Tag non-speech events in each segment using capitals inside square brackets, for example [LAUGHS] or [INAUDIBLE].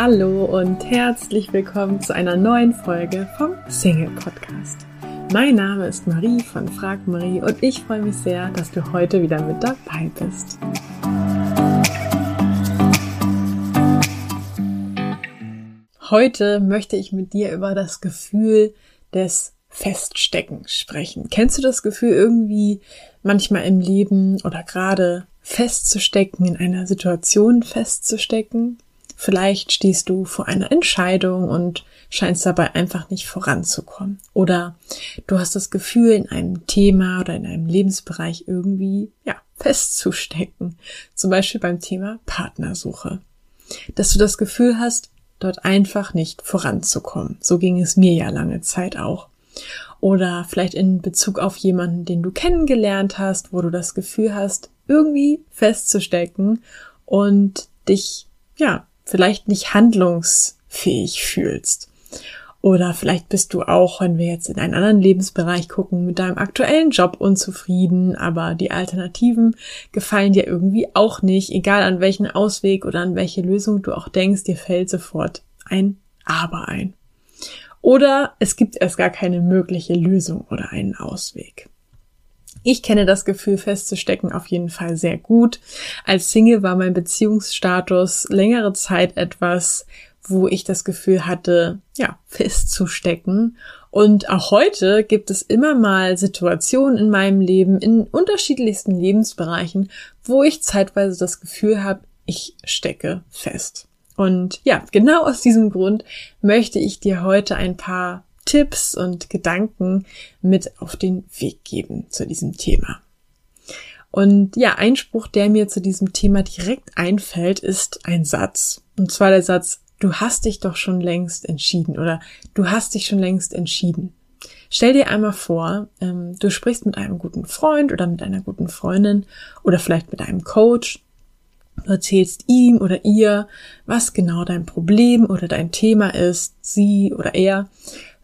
Hallo und herzlich willkommen zu einer neuen Folge vom Single Podcast. Mein Name ist Marie von Frag Marie und ich freue mich sehr, dass du heute wieder mit dabei bist. Heute möchte ich mit dir über das Gefühl des Feststeckens sprechen. Kennst du das Gefühl irgendwie manchmal im Leben oder gerade festzustecken, in einer Situation festzustecken? Vielleicht stehst du vor einer Entscheidung und scheinst dabei einfach nicht voranzukommen. Oder du hast das Gefühl, in einem Thema oder in einem Lebensbereich irgendwie, ja, festzustecken. Zum Beispiel beim Thema Partnersuche. Dass du das Gefühl hast, dort einfach nicht voranzukommen. So ging es mir ja lange Zeit auch. Oder vielleicht in Bezug auf jemanden, den du kennengelernt hast, wo du das Gefühl hast, irgendwie festzustecken und dich, ja, vielleicht nicht handlungsfähig fühlst. Oder vielleicht bist du auch, wenn wir jetzt in einen anderen Lebensbereich gucken, mit deinem aktuellen Job unzufrieden, aber die Alternativen gefallen dir irgendwie auch nicht, egal an welchen Ausweg oder an welche Lösung du auch denkst, dir fällt sofort ein Aber ein. Oder es gibt erst gar keine mögliche Lösung oder einen Ausweg. Ich kenne das Gefühl festzustecken auf jeden Fall sehr gut. Als Single war mein Beziehungsstatus längere Zeit etwas, wo ich das Gefühl hatte, ja, festzustecken. Und auch heute gibt es immer mal Situationen in meinem Leben, in unterschiedlichsten Lebensbereichen, wo ich zeitweise das Gefühl habe, ich stecke fest. Und ja, genau aus diesem Grund möchte ich dir heute ein paar Tipps und Gedanken mit auf den Weg geben zu diesem Thema. Und ja, ein Spruch, der mir zu diesem Thema direkt einfällt, ist ein Satz. Und zwar der Satz, du hast dich doch schon längst entschieden oder du hast dich schon längst entschieden. Stell dir einmal vor, ähm, du sprichst mit einem guten Freund oder mit einer guten Freundin oder vielleicht mit einem Coach Du erzählst ihm oder ihr, was genau dein Problem oder dein Thema ist. Sie oder er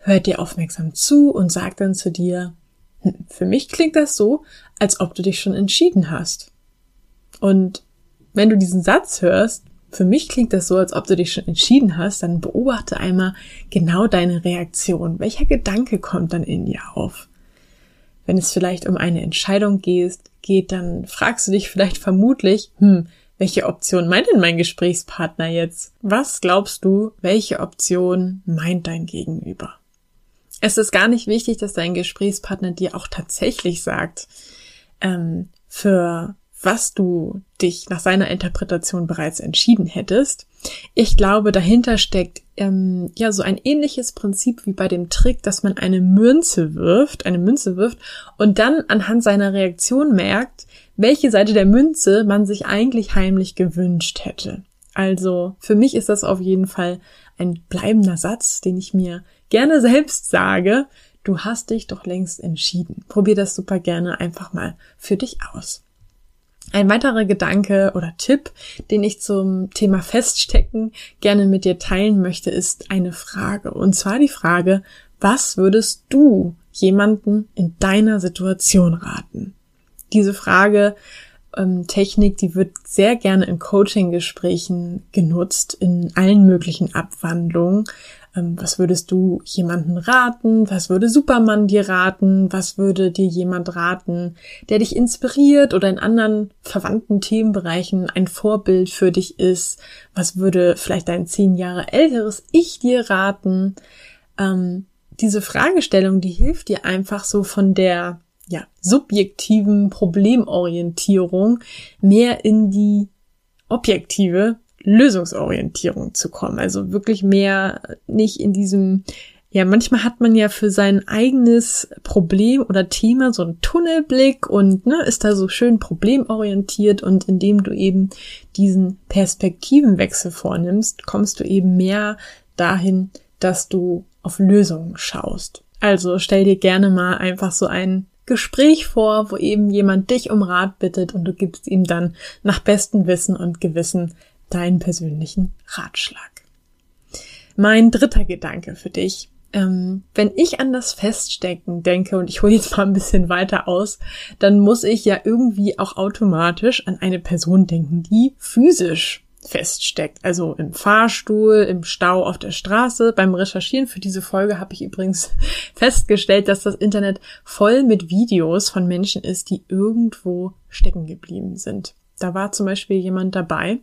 hört dir aufmerksam zu und sagt dann zu dir, hm, für mich klingt das so, als ob du dich schon entschieden hast. Und wenn du diesen Satz hörst, für mich klingt das so, als ob du dich schon entschieden hast, dann beobachte einmal genau deine Reaktion. Welcher Gedanke kommt dann in dir auf? Wenn es vielleicht um eine Entscheidung geht, geht, dann fragst du dich vielleicht vermutlich, hm, welche Option meint denn mein Gesprächspartner jetzt? Was glaubst du, welche Option meint dein Gegenüber? Es ist gar nicht wichtig, dass dein Gesprächspartner dir auch tatsächlich sagt, ähm, für was du dich nach seiner Interpretation bereits entschieden hättest. Ich glaube, dahinter steckt ähm, ja so ein ähnliches Prinzip wie bei dem Trick, dass man eine Münze wirft, eine Münze wirft und dann anhand seiner Reaktion merkt, welche Seite der Münze man sich eigentlich heimlich gewünscht hätte. Also für mich ist das auf jeden Fall ein bleibender Satz, den ich mir gerne selbst sage. Du hast dich doch längst entschieden. Probier das super gerne einfach mal für dich aus. Ein weiterer Gedanke oder Tipp, den ich zum Thema Feststecken gerne mit dir teilen möchte, ist eine Frage. Und zwar die Frage, was würdest du jemanden in deiner Situation raten? diese Frage ähm, Technik, die wird sehr gerne in Coaching-Gesprächen genutzt, in allen möglichen Abwandlungen. Ähm, was würdest du jemanden raten? Was würde Superman dir raten? Was würde dir jemand raten, der dich inspiriert oder in anderen verwandten Themenbereichen ein Vorbild für dich ist? Was würde vielleicht dein zehn Jahre älteres Ich dir raten? Ähm, diese Fragestellung, die hilft dir einfach so von der ja, subjektiven Problemorientierung mehr in die objektive Lösungsorientierung zu kommen. Also wirklich mehr nicht in diesem, ja, manchmal hat man ja für sein eigenes Problem oder Thema so einen Tunnelblick und ne, ist da so schön problemorientiert und indem du eben diesen Perspektivenwechsel vornimmst, kommst du eben mehr dahin, dass du auf Lösungen schaust. Also stell dir gerne mal einfach so einen Gespräch vor, wo eben jemand dich um Rat bittet und du gibst ihm dann nach bestem Wissen und Gewissen deinen persönlichen Ratschlag. Mein dritter Gedanke für dich. Ähm, wenn ich an das Feststecken denke und ich hole jetzt mal ein bisschen weiter aus, dann muss ich ja irgendwie auch automatisch an eine Person denken, die physisch feststeckt. Also im Fahrstuhl, im Stau auf der Straße. Beim Recherchieren für diese Folge habe ich übrigens [LAUGHS] festgestellt, dass das Internet voll mit Videos von Menschen ist, die irgendwo stecken geblieben sind. Da war zum Beispiel jemand dabei,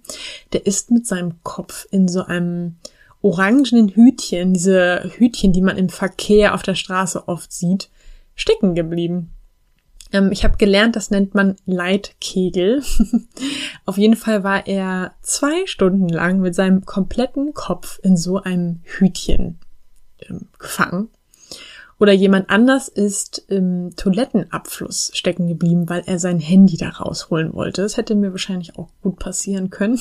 der ist mit seinem Kopf in so einem orangenen Hütchen, diese Hütchen, die man im Verkehr auf der Straße oft sieht, stecken geblieben. Ähm, ich habe gelernt, das nennt man Leitkegel. [LAUGHS] Auf jeden Fall war er zwei Stunden lang mit seinem kompletten Kopf in so einem Hütchen ähm, gefangen. Oder jemand anders ist im Toilettenabfluss stecken geblieben, weil er sein Handy da rausholen wollte. Das hätte mir wahrscheinlich auch gut passieren können.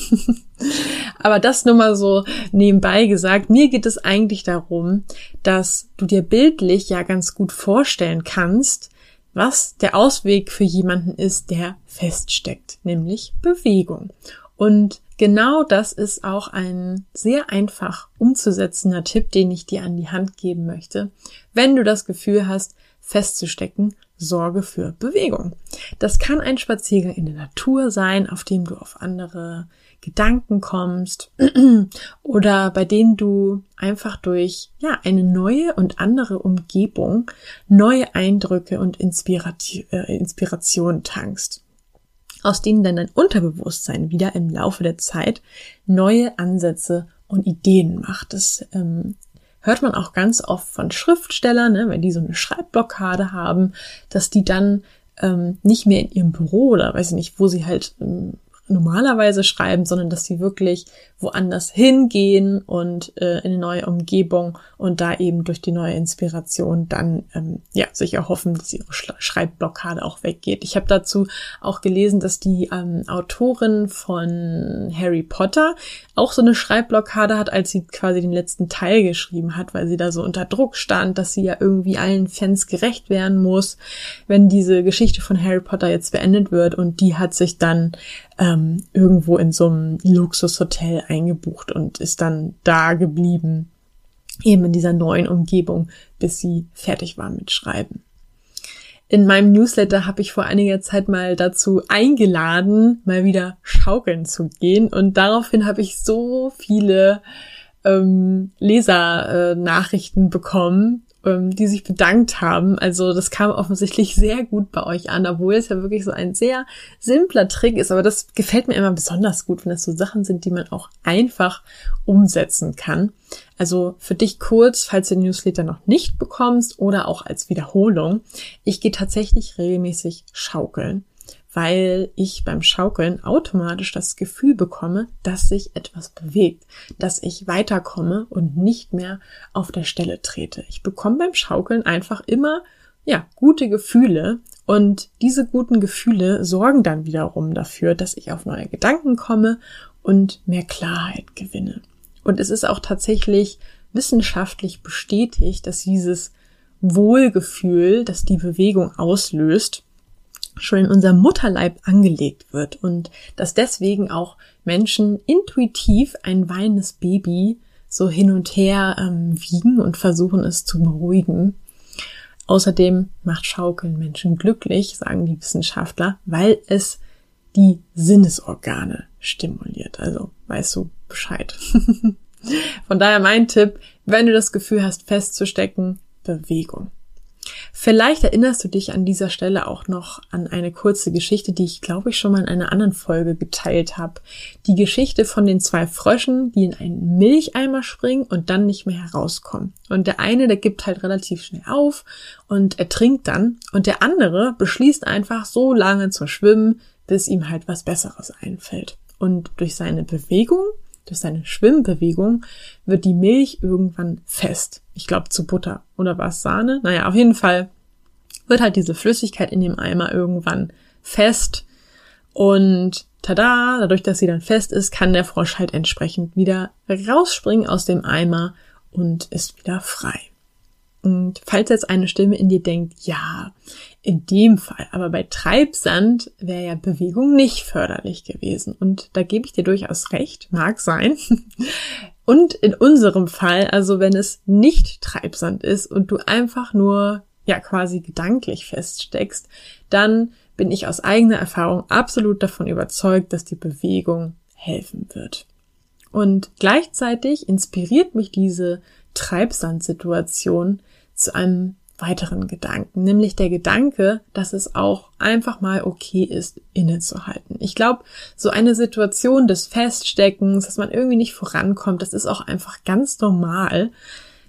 [LAUGHS] Aber das nur mal so nebenbei gesagt. Mir geht es eigentlich darum, dass du dir bildlich ja ganz gut vorstellen kannst, was der Ausweg für jemanden ist, der feststeckt, nämlich Bewegung. Und genau das ist auch ein sehr einfach umzusetzender Tipp, den ich dir an die Hand geben möchte. Wenn du das Gefühl hast, festzustecken, sorge für Bewegung. Das kann ein Spaziergang in der Natur sein, auf dem du auf andere Gedanken kommst [CLEARS THROAT] oder bei denen du einfach durch ja eine neue und andere Umgebung neue Eindrücke und Inspiration, äh, Inspiration tankst, aus denen dann dein Unterbewusstsein wieder im Laufe der Zeit neue Ansätze und Ideen macht. Das ähm, hört man auch ganz oft von Schriftstellern, ne, wenn die so eine Schreibblockade haben, dass die dann ähm, nicht mehr in ihrem Büro oder weiß ich nicht, wo sie halt ähm, normalerweise schreiben, sondern dass sie wirklich woanders hingehen und äh, in eine neue Umgebung und da eben durch die neue Inspiration dann ähm, ja sich erhoffen, dass ihre Schreibblockade auch weggeht. Ich habe dazu auch gelesen, dass die ähm, Autorin von Harry Potter auch so eine Schreibblockade hat, als sie quasi den letzten Teil geschrieben hat, weil sie da so unter Druck stand, dass sie ja irgendwie allen Fans gerecht werden muss, wenn diese Geschichte von Harry Potter jetzt beendet wird und die hat sich dann ähm, irgendwo in so einem Luxushotel eingebucht und ist dann da geblieben, eben in dieser neuen Umgebung, bis sie fertig war mit Schreiben. In meinem Newsletter habe ich vor einiger Zeit mal dazu eingeladen, mal wieder schaukeln zu gehen. Und daraufhin habe ich so viele ähm, Lesernachrichten äh, bekommen, ähm, die sich bedankt haben. Also das kam offensichtlich sehr gut bei euch an, obwohl es ja wirklich so ein sehr simpler Trick ist. Aber das gefällt mir immer besonders gut, wenn das so Sachen sind, die man auch einfach umsetzen kann. Also für dich kurz, falls du den Newsletter noch nicht bekommst oder auch als Wiederholung. Ich gehe tatsächlich regelmäßig schaukeln weil ich beim Schaukeln automatisch das Gefühl bekomme, dass sich etwas bewegt, dass ich weiterkomme und nicht mehr auf der Stelle trete. Ich bekomme beim Schaukeln einfach immer, ja, gute Gefühle und diese guten Gefühle sorgen dann wiederum dafür, dass ich auf neue Gedanken komme und mehr Klarheit gewinne. Und es ist auch tatsächlich wissenschaftlich bestätigt, dass dieses Wohlgefühl, das die Bewegung auslöst, schon in unserem Mutterleib angelegt wird und dass deswegen auch Menschen intuitiv ein weinendes Baby so hin und her ähm, wiegen und versuchen es zu beruhigen. Außerdem macht Schaukeln Menschen glücklich, sagen die Wissenschaftler, weil es die Sinnesorgane stimuliert. Also weißt du Bescheid. [LAUGHS] Von daher mein Tipp, wenn du das Gefühl hast, festzustecken, Bewegung. Vielleicht erinnerst du dich an dieser Stelle auch noch an eine kurze Geschichte, die ich glaube ich schon mal in einer anderen Folge geteilt habe. Die Geschichte von den zwei Fröschen, die in einen Milcheimer springen und dann nicht mehr herauskommen. Und der eine, der gibt halt relativ schnell auf und er trinkt dann und der andere beschließt einfach so lange zu schwimmen, bis ihm halt was Besseres einfällt. Und durch seine Bewegung durch seine Schwimmbewegung wird die Milch irgendwann fest. Ich glaube zu Butter oder was Sahne. Naja, auf jeden Fall wird halt diese Flüssigkeit in dem Eimer irgendwann fest und tada, dadurch, dass sie dann fest ist, kann der Frosch halt entsprechend wieder rausspringen aus dem Eimer und ist wieder frei. Und falls jetzt eine Stimme in dir denkt, ja, in dem Fall, aber bei Treibsand wäre ja Bewegung nicht förderlich gewesen. Und da gebe ich dir durchaus recht, mag sein. [LAUGHS] Und in unserem Fall, also wenn es nicht Treibsand ist und du einfach nur, ja, quasi gedanklich feststeckst, dann bin ich aus eigener Erfahrung absolut davon überzeugt, dass die Bewegung helfen wird. Und gleichzeitig inspiriert mich diese Treibsandsituation zu einem weiteren Gedanken, nämlich der Gedanke, dass es auch einfach mal okay ist, innezuhalten. Ich glaube, so eine Situation des Feststeckens, dass man irgendwie nicht vorankommt, das ist auch einfach ganz normal.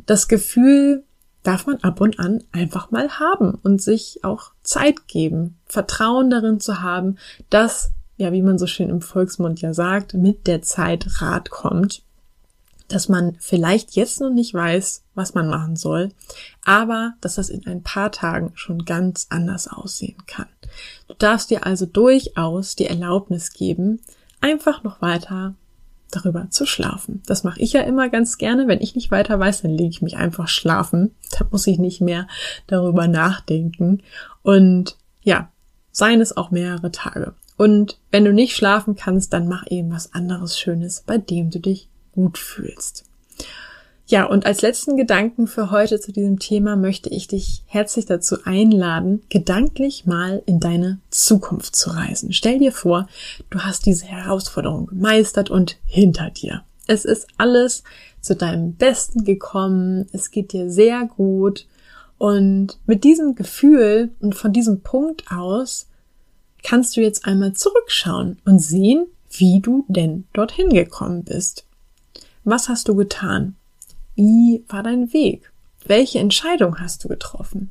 Das Gefühl darf man ab und an einfach mal haben und sich auch Zeit geben, Vertrauen darin zu haben, dass, ja, wie man so schön im Volksmund ja sagt, mit der Zeit Rat kommt dass man vielleicht jetzt noch nicht weiß, was man machen soll, aber dass das in ein paar Tagen schon ganz anders aussehen kann. Du darfst dir also durchaus die Erlaubnis geben, einfach noch weiter darüber zu schlafen. Das mache ich ja immer ganz gerne. Wenn ich nicht weiter weiß, dann lege ich mich einfach schlafen. Da muss ich nicht mehr darüber nachdenken. Und ja, seien es auch mehrere Tage. Und wenn du nicht schlafen kannst, dann mach eben was anderes Schönes, bei dem du dich gut fühlst. Ja, und als letzten Gedanken für heute zu diesem Thema möchte ich dich herzlich dazu einladen, gedanklich mal in deine Zukunft zu reisen. Stell dir vor, du hast diese Herausforderung gemeistert und hinter dir. Es ist alles zu deinem Besten gekommen, es geht dir sehr gut und mit diesem Gefühl und von diesem Punkt aus kannst du jetzt einmal zurückschauen und sehen, wie du denn dorthin gekommen bist. Was hast du getan? Wie war dein Weg? Welche Entscheidung hast du getroffen?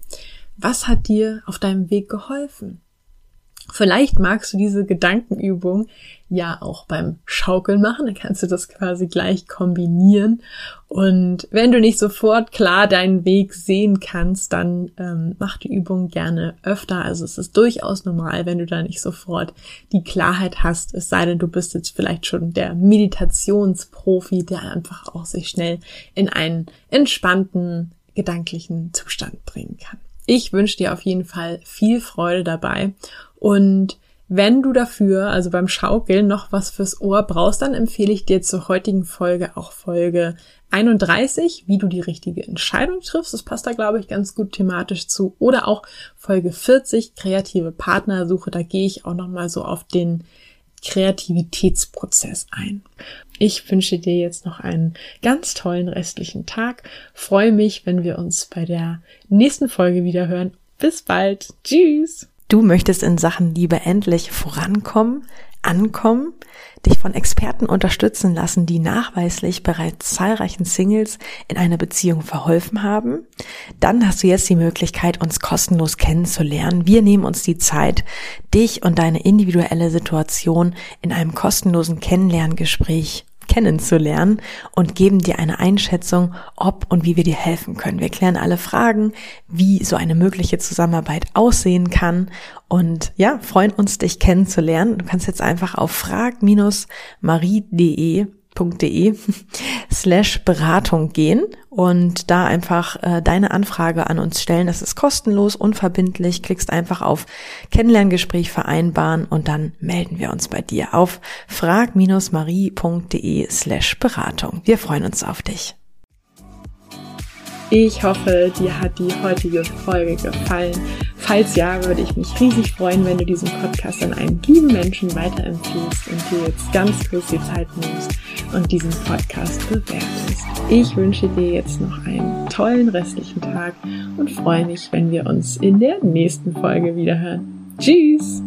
Was hat dir auf deinem Weg geholfen? Vielleicht magst du diese Gedankenübung ja auch beim Schaukeln machen, dann kannst du das quasi gleich kombinieren. Und wenn du nicht sofort klar deinen Weg sehen kannst, dann ähm, mach die Übung gerne öfter. Also es ist durchaus normal, wenn du da nicht sofort die Klarheit hast, es sei denn, du bist jetzt vielleicht schon der Meditationsprofi, der einfach auch sich schnell in einen entspannten gedanklichen Zustand bringen kann. Ich wünsche dir auf jeden Fall viel Freude dabei und wenn du dafür, also beim Schaukeln, noch was fürs Ohr brauchst, dann empfehle ich dir zur heutigen Folge auch Folge 31, wie du die richtige Entscheidung triffst. Das passt da, glaube ich, ganz gut thematisch zu. Oder auch Folge 40, kreative Partnersuche. Da gehe ich auch nochmal so auf den Kreativitätsprozess ein. Ich wünsche dir jetzt noch einen ganz tollen restlichen Tag. Freue mich, wenn wir uns bei der nächsten Folge wieder hören. Bis bald. Tschüss. Du möchtest in Sachen Liebe endlich vorankommen, ankommen, dich von Experten unterstützen lassen, die nachweislich bereits zahlreichen Singles in einer Beziehung verholfen haben, dann hast du jetzt die Möglichkeit, uns kostenlos kennenzulernen. Wir nehmen uns die Zeit, dich und deine individuelle Situation in einem kostenlosen Kennenlerngespräch kennenzulernen und geben dir eine Einschätzung, ob und wie wir dir helfen können. Wir klären alle Fragen, wie so eine mögliche Zusammenarbeit aussehen kann und ja, freuen uns, dich kennenzulernen. Du kannst jetzt einfach auf frag-marie.de www.de [LAUGHS] slash Beratung gehen und da einfach äh, deine Anfrage an uns stellen. Das ist kostenlos, unverbindlich. Klickst einfach auf Kennenlerngespräch vereinbaren und dann melden wir uns bei dir auf frag-marie.de slash Beratung. Wir freuen uns auf dich. Ich hoffe, dir hat die heutige Folge gefallen. Falls ja, würde ich mich riesig freuen, wenn du diesen Podcast an einen lieben Menschen weiterempfiehlst und dir jetzt ganz kurz die Zeit nimmst und diesen Podcast bewertest. Ich wünsche dir jetzt noch einen tollen restlichen Tag und freue mich, wenn wir uns in der nächsten Folge wiederhören. Tschüss!